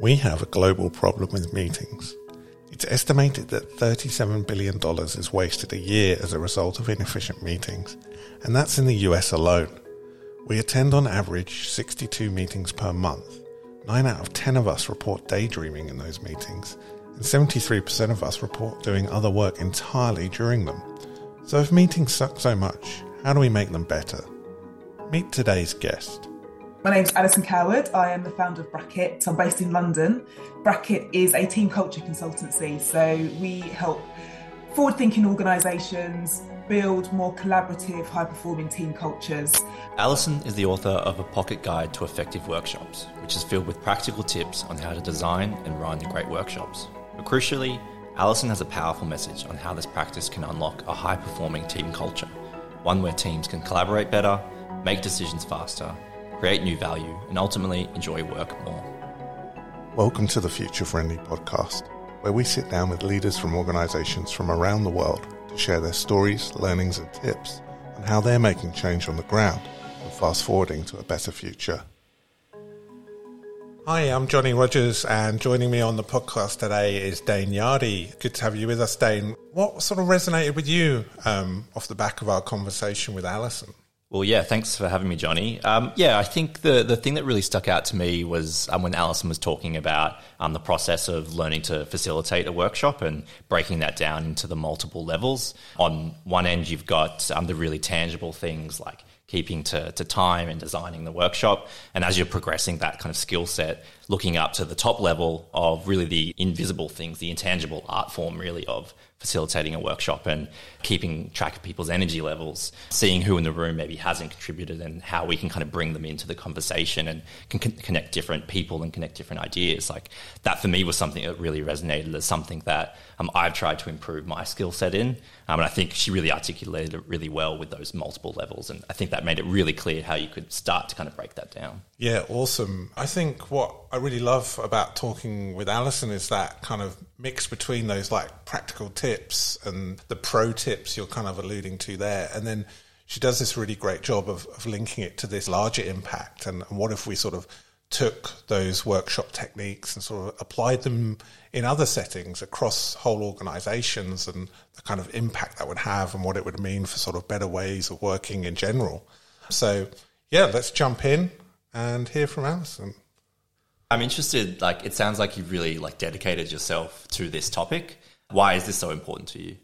We have a global problem with meetings. It's estimated that $37 billion is wasted a year as a result of inefficient meetings, and that's in the US alone. We attend on average 62 meetings per month. 9 out of 10 of us report daydreaming in those meetings, and 73% of us report doing other work entirely during them. So if meetings suck so much, how do we make them better? Meet today's guest. My name's Alison Coward. I am the founder of Bracket. I'm based in London. Bracket is a team culture consultancy. So we help forward thinking organisations build more collaborative, high performing team cultures. Alison is the author of A Pocket Guide to Effective Workshops, which is filled with practical tips on how to design and run great workshops. But crucially, Alison has a powerful message on how this practice can unlock a high performing team culture, one where teams can collaborate better, make decisions faster, create new value, and ultimately enjoy work more. Welcome to the Future Friendly podcast, where we sit down with leaders from organizations from around the world to share their stories, learnings, and tips on how they're making change on the ground and fast forwarding to a better future. Hi, I'm Johnny Rogers, and joining me on the podcast today is Dane Yardy. Good to have you with us, Dane. What sort of resonated with you um, off the back of our conversation with Alison? Well, yeah, thanks for having me, Johnny. Um, yeah, I think the, the thing that really stuck out to me was um, when Alison was talking about um, the process of learning to facilitate a workshop and breaking that down into the multiple levels. On one end, you've got um, the really tangible things like keeping to, to time and designing the workshop. And as you're progressing that kind of skill set, looking up to the top level of really the invisible things, the intangible art form, really, of facilitating a workshop and keeping track of people's energy levels, seeing who in the room maybe hasn't contributed and how we can kind of bring them into the conversation and can con- connect different people and connect different ideas. Like that for me was something that really resonated as something that um, I've tried to improve my skill set in. Um, and I think she really articulated it really well with those multiple levels. And I think that made it really clear how you could start to kind of break that down. Yeah, awesome. I think what I really love about talking with Alison is that kind of mix between those like practical tips and the pro tips you're kind of alluding to there. And then she does this really great job of, of linking it to this larger impact. And, and what if we sort of took those workshop techniques and sort of applied them in other settings across whole organizations and the kind of impact that would have and what it would mean for sort of better ways of working in general. So, yeah, let's jump in and hear from Alison. I'm interested, like, it sounds like you've really, like, dedicated yourself to this topic. Why is this so important to you?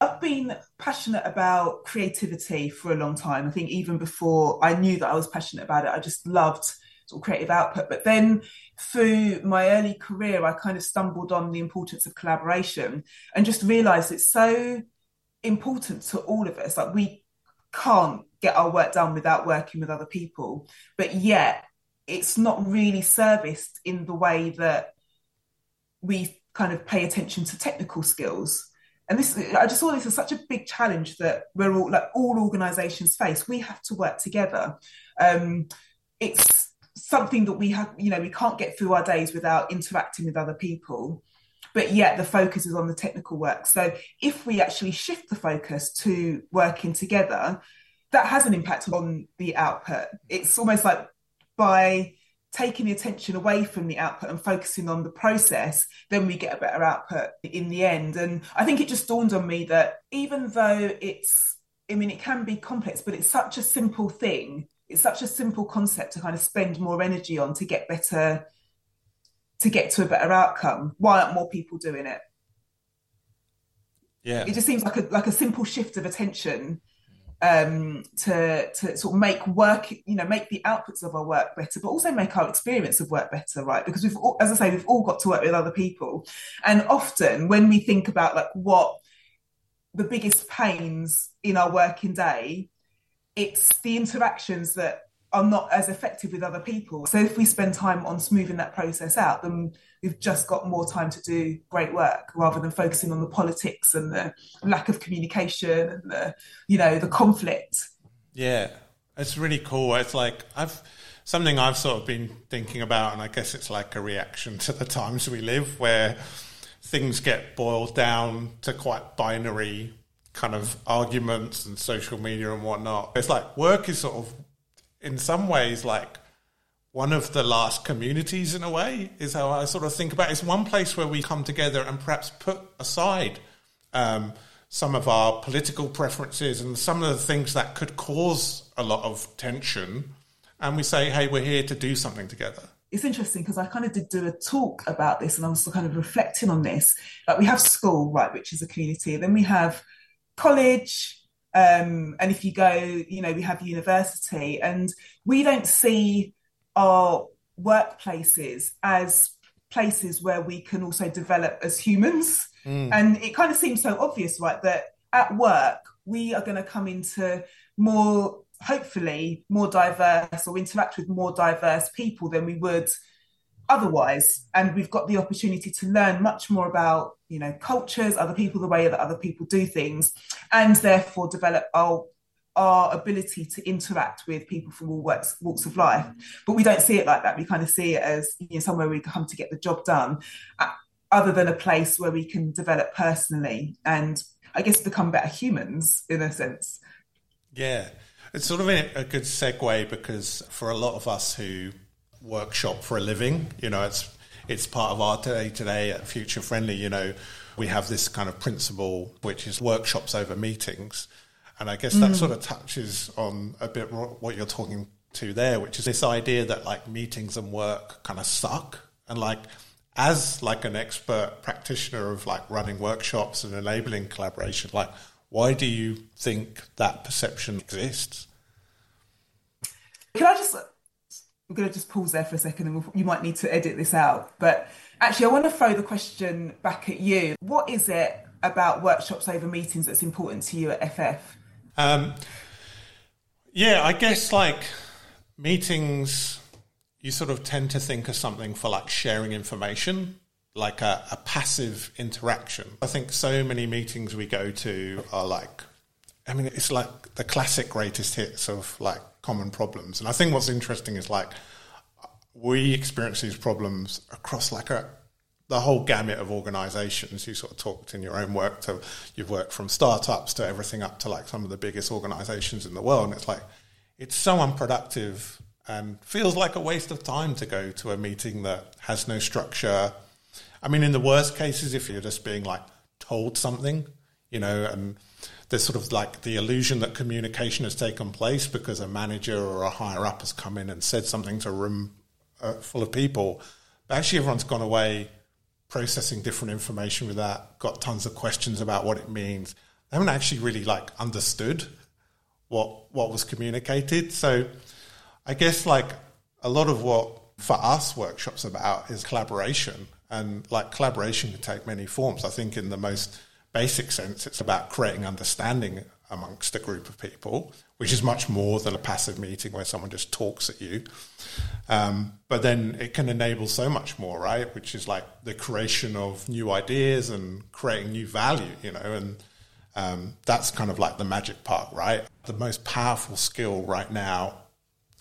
I've been passionate about creativity for a long time. I think even before I knew that I was passionate about it, I just loved sort of creative output. But then through my early career, I kind of stumbled on the importance of collaboration and just realized it's so important to all of us. Like we can't get our work done without working with other people. But yet, it's not really serviced in the way that we kind of pay attention to technical skills. And this, I just saw this as such a big challenge that we're all like all organisations face. We have to work together. Um, it's something that we have, you know, we can't get through our days without interacting with other people but yet the focus is on the technical work. So if we actually shift the focus to working together, that has an impact on the output. It's almost like by taking the attention away from the output and focusing on the process, then we get a better output in the end. And I think it just dawned on me that even though it's, I mean, it can be complex, but it's such a simple thing. It's such a simple concept to kind of spend more energy on to get better to get to a better outcome. Why aren't more people doing it? Yeah, it just seems like a like a simple shift of attention um, to to sort of make work, you know, make the outputs of our work better, but also make our experience of work better, right? Because we've, all, as I say, we've all got to work with other people, and often when we think about like what the biggest pains in our working day, it's the interactions that are not as effective with other people. So if we spend time on smoothing that process out, then we've just got more time to do great work rather than focusing on the politics and the lack of communication and the you know the conflict. Yeah, it's really cool. It's like I've something I've sort of been thinking about, and I guess it's like a reaction to the times we live where things get boiled down to quite binary kind of arguments and social media and whatnot. It's like work is sort of in some ways like one of the last communities in a way is how I sort of think about it. It's one place where we come together and perhaps put aside um, some of our political preferences and some of the things that could cause a lot of tension. And we say, hey, we're here to do something together it's interesting because I kind of did do a talk about this and I was kind of reflecting on this. Like we have school, right, which is a community, then we have college, um, and if you go, you know, we have university, and we don't see our workplaces as places where we can also develop as humans. Mm. And it kind of seems so obvious, right, that at work we are going to come into more, hopefully, more diverse or interact with more diverse people than we would otherwise and we've got the opportunity to learn much more about you know cultures other people the way that other people do things and therefore develop our our ability to interact with people from all walks, walks of life. But we don't see it like that. We kind of see it as you know, somewhere we come to get the job done, uh, other than a place where we can develop personally and I guess become better humans in a sense. Yeah. It's sort of a good segue because for a lot of us who workshop for a living, you know, it's it's part of our day to day at Future Friendly, you know, we have this kind of principle which is workshops over meetings and I guess that mm. sort of touches on a bit what you're talking to there, which is this idea that like meetings and work kind of suck. And like, as like an expert practitioner of like running workshops and enabling collaboration, like, why do you think that perception exists? Can I just, I'm going to just pause there for a second and we'll, you might need to edit this out. But actually, I want to throw the question back at you. What is it about workshops over meetings that's important to you at FF? Um, yeah, I guess like meetings, you sort of tend to think of something for like sharing information, like a, a passive interaction. I think so many meetings we go to are like, I mean, it's like the classic greatest hits of like common problems. And I think what's interesting is like we experience these problems across like a the whole gamut of organizations. You sort of talked in your own work to you've worked from startups to everything up to like some of the biggest organizations in the world. And it's like it's so unproductive and feels like a waste of time to go to a meeting that has no structure. I mean, in the worst cases, if you're just being like told something, you know, and there's sort of like the illusion that communication has taken place because a manager or a higher up has come in and said something to a room uh, full of people. But actually, everyone's gone away processing different information with that, got tons of questions about what it means. They haven't actually really like understood what what was communicated. So I guess like a lot of what for us workshops about is collaboration and like collaboration can take many forms. I think in the most basic sense it's about creating understanding amongst a group of people, which is much more than a passive meeting where someone just talks at you. Um, but then it can enable so much more, right? Which is like the creation of new ideas and creating new value, you know, and um, that's kind of like the magic part, right? The most powerful skill right now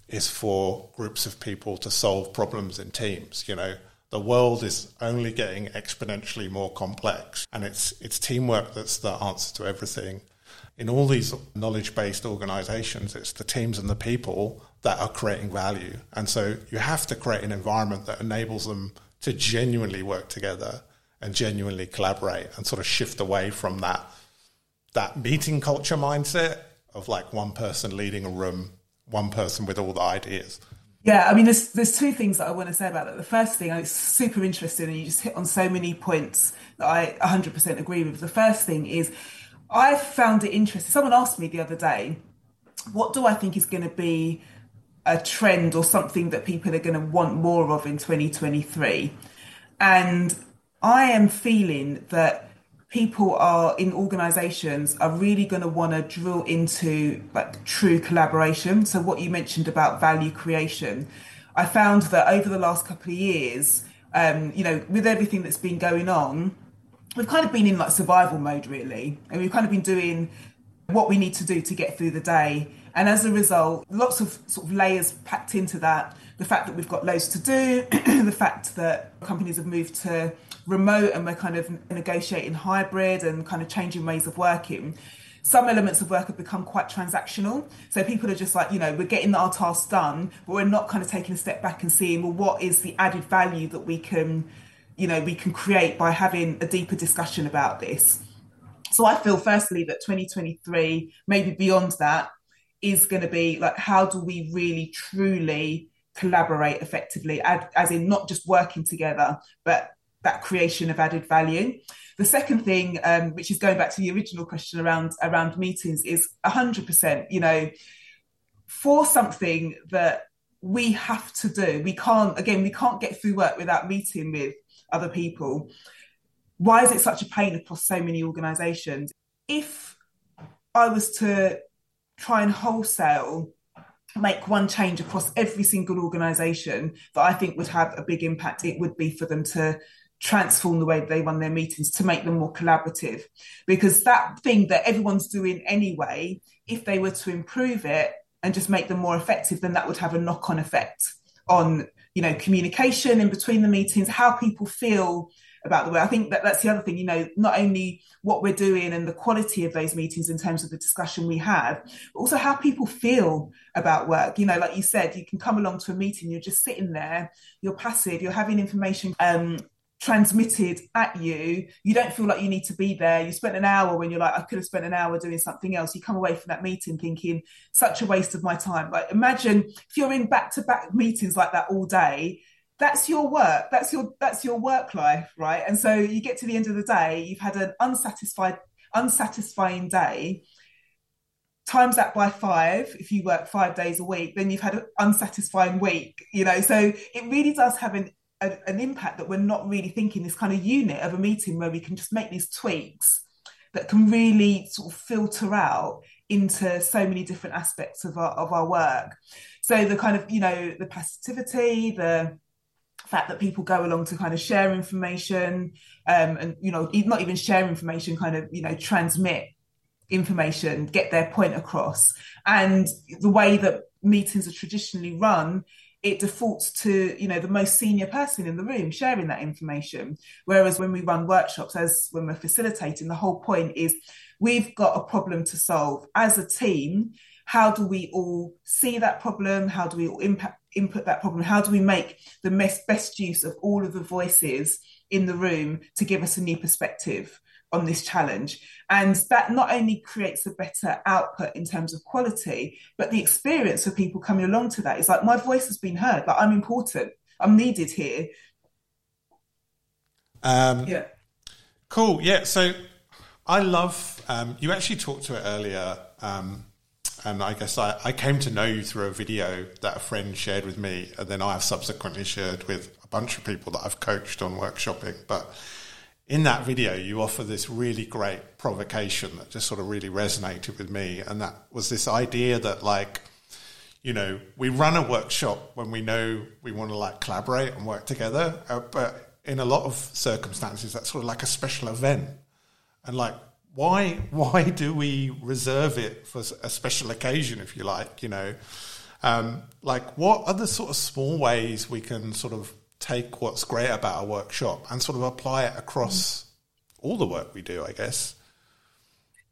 is for groups of people to solve problems in teams, you know. The world is only getting exponentially more complex, and it's it's teamwork that's the answer to everything in all these knowledge based organizations, it's the teams and the people that are creating value. And so you have to create an environment that enables them to genuinely work together and genuinely collaborate and sort of shift away from that that meeting culture mindset of like one person leading a room, one person with all the ideas. Yeah, I mean, there's there's two things that I want to say about that. The first thing, it's super interesting, and you just hit on so many points that I 100% agree with. The first thing is I found it interesting. Someone asked me the other day, what do I think is going to be a trend or something that people are going to want more of in 2023? And I am feeling that people are in organizations are really going to want to drill into like true collaboration. So what you mentioned about value creation, I found that over the last couple of years, um, you know, with everything that's been going on, we've kind of been in like survival mode really. And we've kind of been doing what we need to do to get through the day. And as a result lots of sort of layers packed into that the fact that we've got loads to do the fact that companies have moved to remote and we're kind of negotiating hybrid and kind of changing ways of working some elements of work have become quite transactional. So people are just like, you know, we're getting our tasks done, but we're not kind of taking a step back and seeing, well, what is the added value that we can, you know, we can create by having a deeper discussion about this. So I feel, firstly, that 2023, maybe beyond that, is going to be like, how do we really truly collaborate effectively, as in not just working together, but that creation of added value. The second thing, um, which is going back to the original question around around meetings, is hundred percent. You know, for something that we have to do, we can't. Again, we can't get through work without meeting with other people. Why is it such a pain across so many organisations? If I was to try and wholesale make one change across every single organization that I think would have a big impact, it would be for them to transform the way they run their meetings to make them more collaborative. Because that thing that everyone's doing anyway, if they were to improve it and just make them more effective, then that would have a knock on effect on you know communication in between the meetings how people feel about the way. I think that that's the other thing, you know, not only what we're doing and the quality of those meetings in terms of the discussion we have, but also how people feel about work. You know, like you said, you can come along to a meeting, you're just sitting there, you're passive, you're having information um, transmitted at you. You don't feel like you need to be there. You spent an hour when you're like, I could have spent an hour doing something else. You come away from that meeting thinking, such a waste of my time. Like imagine if you're in back to back meetings like that all day that's your work that's your that's your work life right? And so you get to the end of the day you've had an unsatisfied unsatisfying day. Times that by five if you work five days a week then you've had an unsatisfying week you know? So it really does have an a, an impact that we're not really thinking this kind of unit of a meeting where we can just make these tweaks that can really sort of filter out into so many different aspects of our of our work. So the kind of you know the passivity the fact that people go along to kind of share information um, and you know not even share information kind of you know transmit information get their point across. And the way that meetings are traditionally run it defaults to you know the most senior person in the room sharing that information. Whereas when we run workshops as when we're facilitating the whole point is we've got a problem to solve. As a team how do we all see that problem? How do we all impact input that problem? How do we make the best, best use of all of the voices in the room to give us a new perspective on this challenge? And that not only creates a better output in terms of quality, but the experience of people coming along to that is like, my voice has been heard, like I'm important, I'm needed here. Um, yeah. Cool. Yeah. So I love, um, you actually talked to it earlier. Um, and I guess I, I came to know you through a video that a friend shared with me, and then I have subsequently shared with a bunch of people that I've coached on workshopping. But in that video, you offer this really great provocation that just sort of really resonated with me, and that was this idea that like you know, we run a workshop when we know we want to like collaborate and work together, uh, but in a lot of circumstances, that's sort of like a special event. And like why why do we reserve it for a special occasion, if you like? You know, um, like what are the sort of small ways we can sort of take what's great about a workshop and sort of apply it across mm. all the work we do? I guess.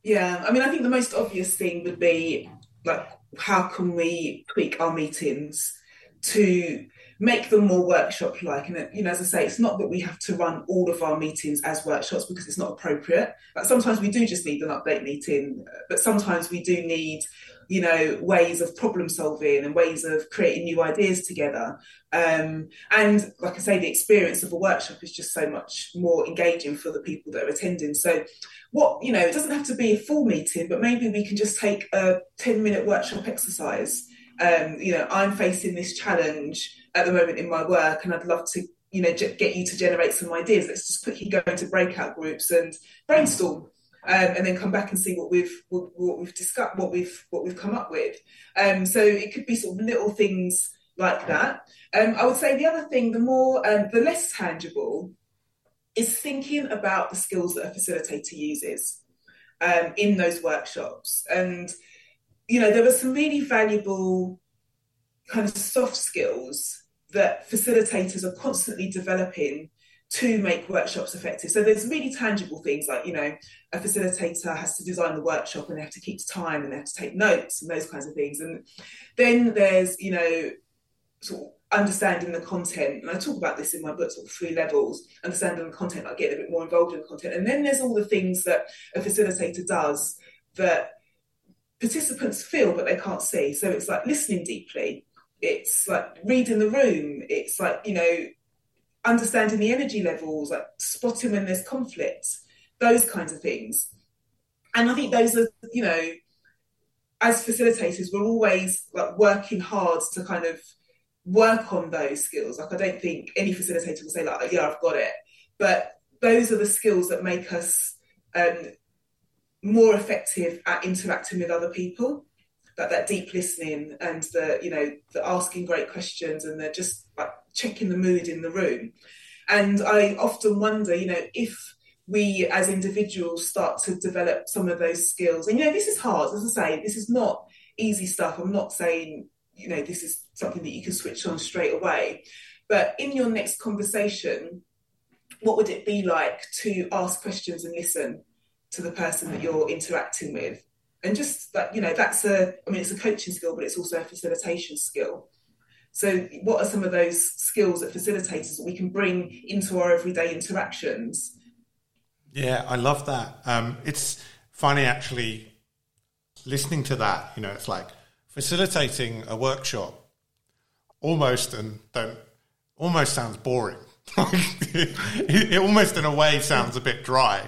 Yeah, I mean, I think the most obvious thing would be like, how can we tweak our meetings to make them more workshop like and you know as i say it's not that we have to run all of our meetings as workshops because it's not appropriate. But sometimes we do just need an update meeting. But sometimes we do need you know ways of problem solving and ways of creating new ideas together. Um, and like i say the experience of a workshop is just so much more engaging for the people that are attending. So what you know it doesn't have to be a full meeting but maybe we can just take a 10 minute workshop exercise. Um, you know i'm facing this challenge at the moment in my work, and I'd love to, you know, get you to generate some ideas. Let's just quickly go into breakout groups and brainstorm, um, and then come back and see what we've what, we've discussed, what we've what we've come up with. Um, so it could be sort of little things like that. Um, I would say the other thing, the more um, the less tangible, is thinking about the skills that a facilitator uses um, in those workshops. And you know, there were some really valuable kind of soft skills that facilitators are constantly developing to make workshops effective. So there's really tangible things like, you know, a facilitator has to design the workshop and they have to keep time and they have to take notes and those kinds of things. And then there's, you know, sort of understanding the content. And I talk about this in my book, sort of three levels, understanding the content, like getting a bit more involved in the content. And then there's all the things that a facilitator does that participants feel but they can't see. So it's like listening deeply. It's like reading the room. It's like, you know, understanding the energy levels, like spotting when there's conflict, those kinds of things. And I think those are, you know, as facilitators, we're always like working hard to kind of work on those skills. Like I don't think any facilitator will say like, yeah, I've got it. But those are the skills that make us um, more effective at interacting with other people. That that deep listening and the you know the asking great questions and the just like checking the mood in the room. And I often wonder, you know, if we as individuals start to develop some of those skills, and you know, this is hard, as I say, this is not easy stuff. I'm not saying, you know, this is something that you can switch on straight away. But in your next conversation, what would it be like to ask questions and listen to the person that you're interacting with? And just that, you know, that's a, I mean, it's a coaching skill, but it's also a facilitation skill. So, what are some of those skills that facilitators that we can bring into our everyday interactions? Yeah, I love that. Um, it's funny actually listening to that. You know, it's like facilitating a workshop almost and don't almost sounds boring. it, almost in a way sounds a bit dry.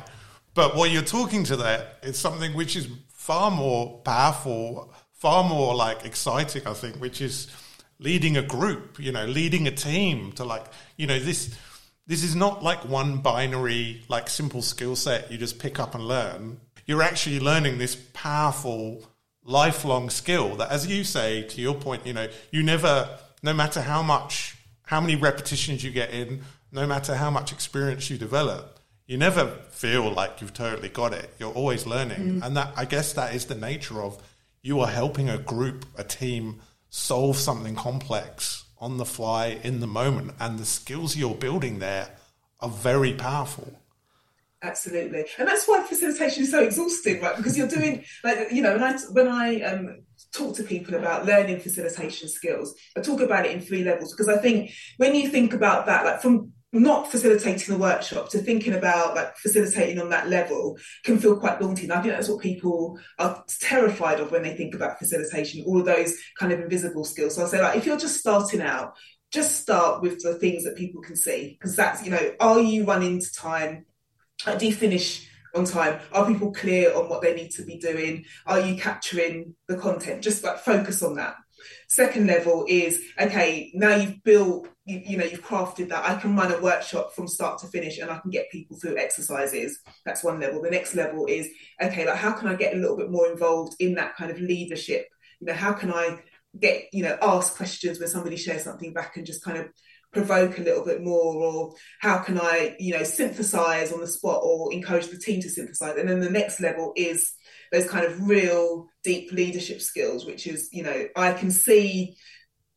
But what you're talking to there is something which is far more powerful, far more like exciting, I think, which is leading a group, you know, leading a team to like, you know, this this is not like one binary, like simple skill set you just pick up and learn. You're actually learning this powerful lifelong skill that as you say, to your point, you know, you never no matter how much how many repetitions you get in, no matter how much experience you develop, you never feel like you've totally got it. You're always learning. Mm. And that I guess that is the nature of you are helping a group, a team solve something complex on the fly in the moment. And the skills you're building there are very powerful. Absolutely, and that's why facilitation is so exhausting, right? Because you're doing like you know, when I when I um, talk to people about learning facilitation skills, I talk about it in three levels because I think when you think about that, like from not facilitating the workshop to thinking about like facilitating on that level can feel quite daunting. I think that's what people are terrified of when they think about facilitation, all of those kind of invisible skills. So I'll say like if you're just starting out, just start with the things that people can see. Because that's, you know, are you running to time? do you finish on time? Are people clear on what they need to be doing? Are you capturing the content? Just like focus on that. Second level is okay, now you've built you, you, know you've crafted that. I can run a workshop from start to finish and i can get people through exercises. That's one level. The next level is okay like how can i get a little bit more involved in that kind of leadership? You know how can i get you know ask questions when somebody shares something back and just kind of provoke a little bit more? Or how can i you know synthesize on the spot or encourage the team to synthesize? And then the next level is those kind of real deep leadership skills which is you know i can see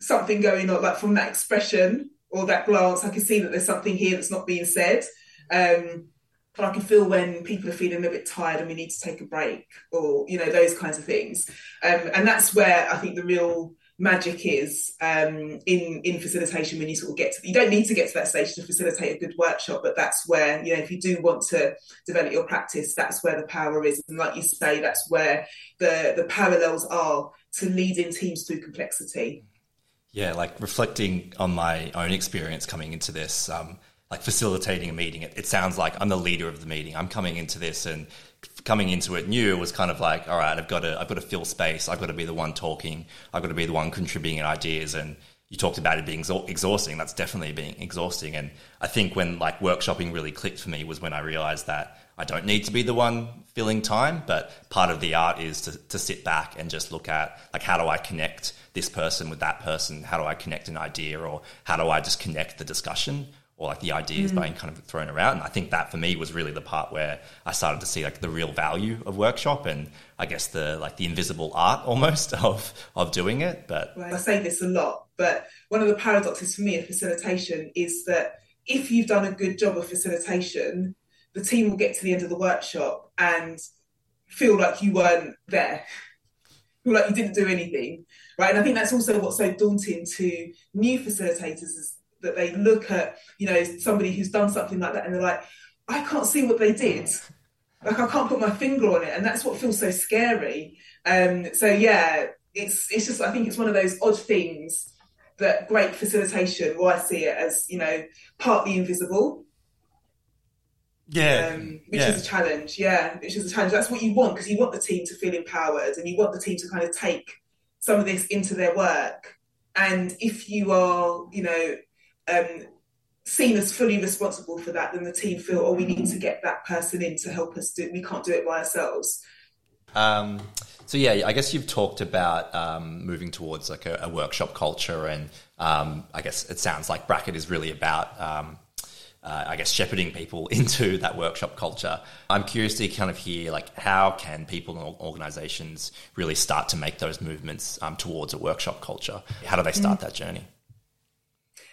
something going on, like from that expression or that glance, I can see that there's something here that's not being said. Um, but I can feel when people are feeling a bit tired and we need to take a break, or you know those kinds of things. Um, and that's where I think the real magic is um, in in facilitation when you sort of get to you don't need to get to that stage to facilitate a good workshop but that's where you know if you do want to develop your practice that's where the power is and like you say that's where the the parallels are to leading teams through complexity yeah, like reflecting on my own experience coming into this, um, like facilitating a meeting, it, it, sounds like I'm the leader of the meeting. I'm coming into this and coming into it new was kind of like, all right, I've got to, I've got to fill space. I've got to be the one talking. I've got to be the one contributing ideas. And you talked about it being exhausting. That's definitely being exhausting. And I think when like workshopping really clicked for me was when I realized that I don't need to be the one filling time, but part of the art is to, to sit back and just look at like how do I connect this person with that person? How do I connect an idea or how do I just connect the discussion? Or like the ideas mm. being kind of thrown around. And I think that for me was really the part where I started to see like the real value of workshop and I guess the like the invisible art almost of of doing it. But I say this a lot, but one of the paradoxes for me of facilitation is that if you've done a good job of facilitation, the team will get to the end of the workshop and feel like you weren't there, feel like you didn't do anything, right? And I think that's also what's so daunting to new facilitators is that they look at, you know, somebody who's done something like that and they're like, I can't see what they did. Like I can't put my finger on it, and that's what feels so scary. Um, so yeah, it's it's just I think it's one of those odd things that great facilitation, well, I see it as you know partly invisible, yeah, um, which yeah. is a challenge. Yeah, which is a challenge. That's what you want because you want the team to feel empowered and you want the team to kind of take some of this into their work. And if you are, you know, um, seen as fully responsible for that, then the team feel, oh, we need to get that person in to help us do. We can't do it by ourselves. Um, so yeah, I guess you've talked about um, moving towards like a, a workshop culture, and um, I guess it sounds like Bracket is really about um, uh, I guess shepherding people into that workshop culture. I'm curious to kind of hear like how can people and organisations really start to make those movements um, towards a workshop culture? How do they start mm. that journey?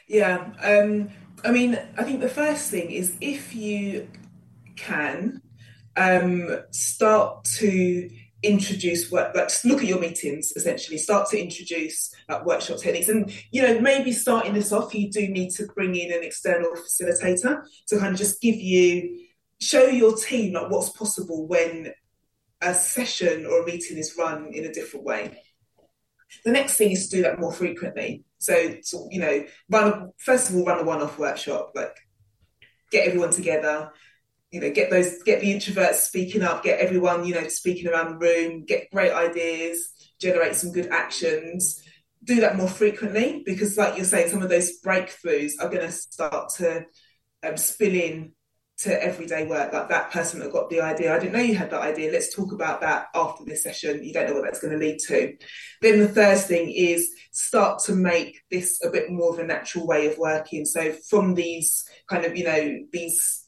Yeah, um, I mean, I think the first thing is if you can um, start to introduce work like look at your meetings essentially. Start to introduce like workshop techniques. And you know maybe starting this off you do need to bring in an external facilitator to kind of just give you show your team like what's possible when a session or a meeting is run in a different way. The next thing is to do that more frequently. So, so you know run first of all run a one-off workshop like get everyone together you know get those get the introverts speaking up get everyone you know speaking around the room get great ideas generate some good actions. Do that more frequently because like you're saying some of those breakthroughs are going to start to um, spill in to everyday work. Like that person that got the idea i didn't know you had that idea. Let's talk about that after this session. You don't know what that's going to lead to. Then the third thing is start to make this a bit more of a natural way of working. So from these kind of you know these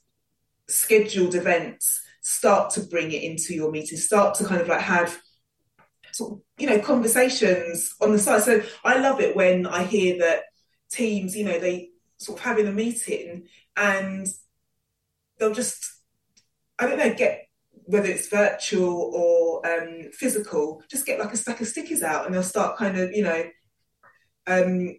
scheduled events start to bring it into your meeting start to kind of like have sort of, you know conversations on the side. So i love it when i hear that teams you know they sort of having a meeting and they'll just i don't know get whether it's virtual or um, physical just get like a stack of stickers out and they'll start kind of you know um,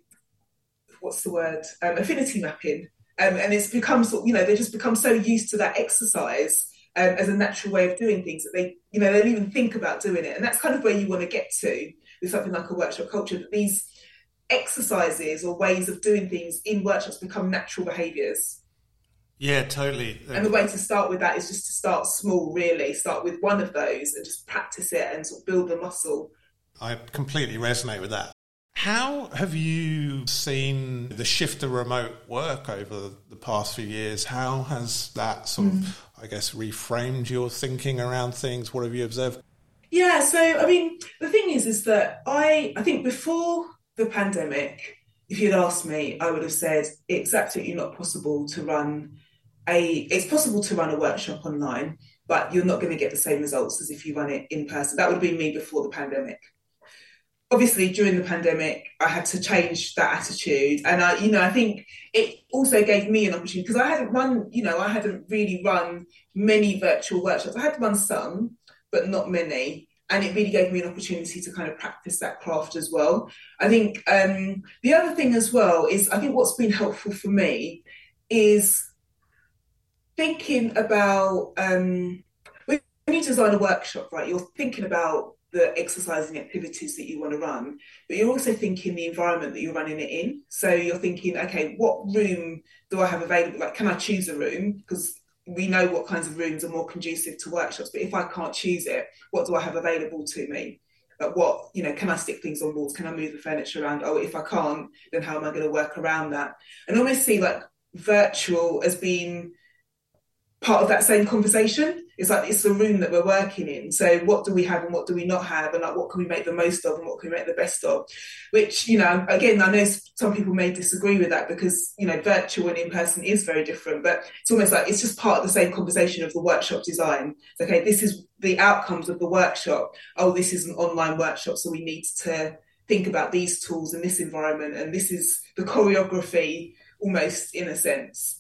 what's the word? Um, affinity mapping um, and it's become sort you know they just become so used to that exercise um, as a natural way of doing things that they you know they don't even think about doing it. And that's kind of where you want to get to with something like a workshop culture that these exercises or ways of doing things in workshops become natural behaviors. Yeah totally. And the way to start with that is just to start small really. Start with one of those and just practice it and sort of build the muscle. I completely resonate with that how have you seen the shift to remote work over the past few years? How has that sort mm. of, I guess, reframed your thinking around things? What have you observed? Yeah, so I mean, the thing is, is that I, I think before the pandemic, if you'd asked me, I would have said it's absolutely not possible to run a. It's possible to run a workshop online, but you're not going to get the same results as if you run it in person. That would have been me before the pandemic obviously during the pandemic i had to change that attitude. And i you know i think it also gave me an opportunity because i hadn't run you know i hadn't really run many virtual workshops. I had run some but not many. And it really gave me an opportunity to kind of practice that craft as well. I think um, the other thing as well is i think what's been helpful for me is thinking about um, when you design a workshop right you're thinking about the exercising activities that you want to run, but you're also thinking the environment that you're running it in. So you're thinking, okay, what room do I have available? Like, can I choose a room? Because we know what kinds of rooms are more conducive to workshops, but if I can't choose it, what do I have available to me? Like what, you know, can I stick things on walls? Can I move the furniture around? Oh, if I can't, then how am I going to work around that? And almost see like virtual as being part of that same conversation. It's like it's the room that we're working in. So what do we have and what do we not have, and like what can we make the most of and what can we make the best of? Which you know, again, I know some people may disagree with that because you know, virtual and in person is very different. But it's almost like it's just part of the same conversation of the workshop design. Okay, this is the outcomes of the workshop. Oh, this is an online workshop, so we need to think about these tools in this environment, and this is the choreography almost in a sense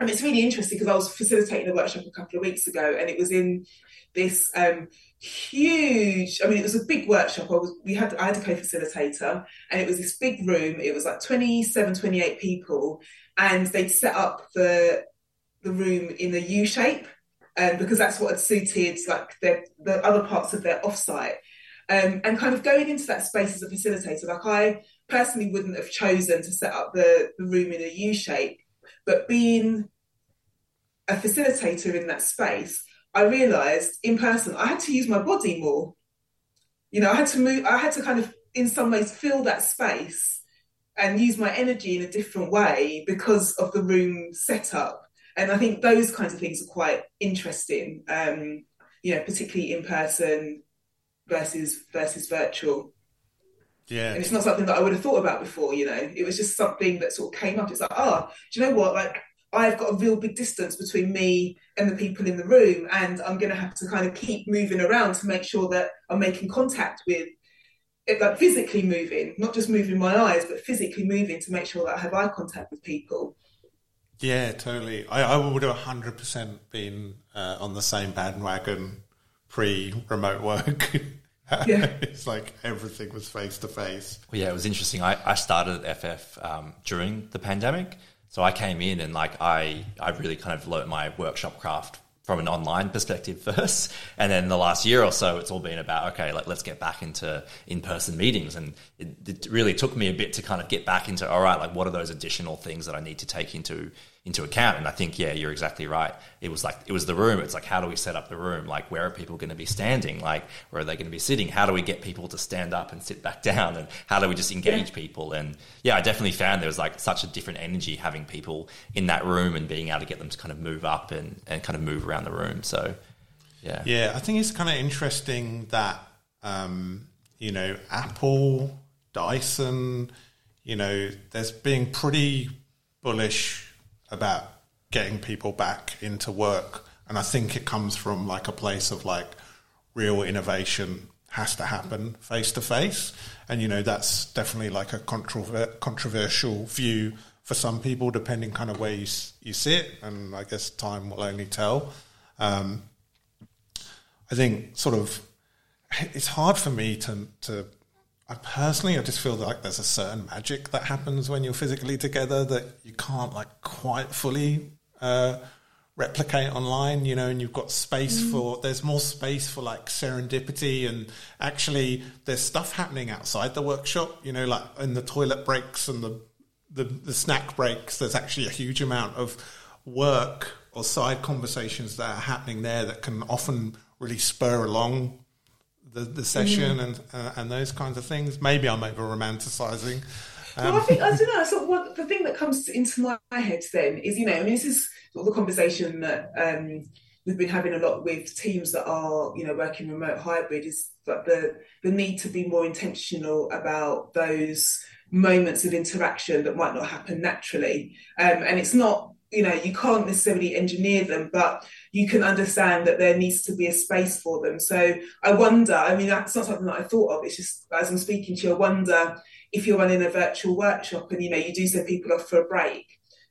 and it's really interesting because I was facilitating a workshop a couple of weeks ago, and it was in this um, huge. I mean, it was a big workshop. I was we had I had a co-facilitator, and it was this big room. It was like 27, 28 people, and they'd set up the the room in a U shape, um, because that's what had suited like the the other parts of their offsite. Um, and kind of going into that space as a facilitator, like I personally wouldn't have chosen to set up the, the room in a U shape, but being a facilitator in that space, I realized in person I had to use my body more. You know, I had to move, I had to kind of, in some ways, fill that space and use my energy in a different way because of the room setup. And I think those kinds of things are quite interesting, um, you know, particularly in person versus versus virtual. Yeah. And it's not something that I would have thought about before, you know. It was just something that sort of came up. It's like, oh, do you know what? Like I've got a real big distance between me and the people in the room, and I'm going to have to kind of keep moving around to make sure that I'm making contact with, like physically moving, not just moving my eyes, but physically moving to make sure that I have eye contact with people. Yeah, totally. I, I would have 100% been uh, on the same bandwagon pre remote work. Yeah. it's like everything was face to face. Yeah, it was interesting. I, I started at FF um, during the pandemic. So I came in and like I, I really kind of learnt my workshop craft from an online perspective first. And then the last year or so, it's all been about, okay, like, let's get back into in-person meetings. And it, it really took me a bit to kind of get back into, all right, like what are those additional things that I need to take into into account. And I think, yeah, you're exactly right. It was like, it was the room. It's like, how do we set up the room? Like, where are people going to be standing? Like, where are they going to be sitting? How do we get people to stand up and sit back down? And how do we just engage yeah. people? And yeah, I definitely found there was like such a different energy having people in that room and being able to get them to kind of move up and, and kind of move around the room. So, yeah. Yeah, I think it's kind of interesting that, um, you know, Apple, Dyson, you know, there's being pretty bullish about getting people back into work. And I think it comes from like a place of like real innovation has to happen face to face. And, you know, that's definitely like a controver- controversial view for some people, depending kind of where you, you sit. And I guess time will only tell. Um, I think sort of it's hard for me to, to I personally, I just feel like there's a certain magic that happens when you're physically together that you can't like quite fully uh, replicate online. You know, and you've got space mm. for there's more space for like serendipity and actually there's stuff happening outside the workshop. You know, like in the toilet breaks and the the, the snack breaks. There's actually a huge amount of work or side conversations that are happening there that can often really spur along the, the session mm. and uh, and those kinds of things. Maybe I'm over romanticizing. Um, well, I think I don't know. So what the thing that comes into my, my head then is, you know, I mean, this is sort of the conversation that um, we've been having a lot with teams that are, you know, working remote hybrid is that the the need to be more intentional about those moments of interaction that might not happen naturally. Um, and it's not you know you can't necessarily engineer them but you can understand that there needs to be a space for them. So i wonder i mean that's not something that i thought of. It's just as i'm speaking to you i wonder if you're running a virtual workshop and you know you do send people off for a break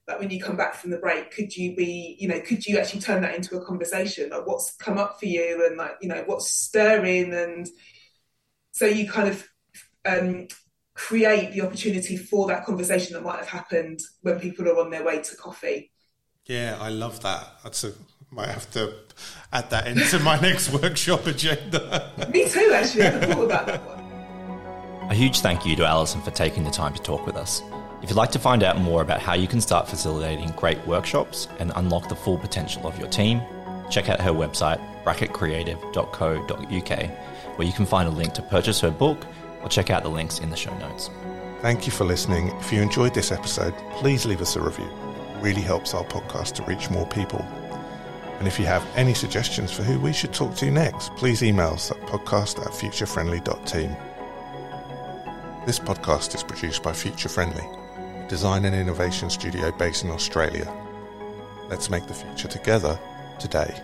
that when you come back from the break could you be you know could you actually turn that into a conversation? Like what's come up for you and like you know what's stirring? And so you kind of um, create the opportunity for that conversation that might have happened when people are on their way to coffee. Yeah, I love that. That's a might have to add that into my next workshop agenda. Me too, actually. I haven't thought about that one. A huge thank you to Alison for taking the time to talk with us. If you'd like to find out more about how you can start facilitating great workshops and unlock the full potential of your team, check out her website, bracketcreative.co.uk, where you can find a link to purchase her book or check out the links in the show notes. Thank you for listening. If you enjoyed this episode, please leave us a review It really helps our podcast to reach more people. And if you have any suggestions for who we should talk to next, please email us at podcast at futurefriendly.team. This podcast is produced by Future Friendly, a design and innovation studio based in Australia. Let's make the future together today.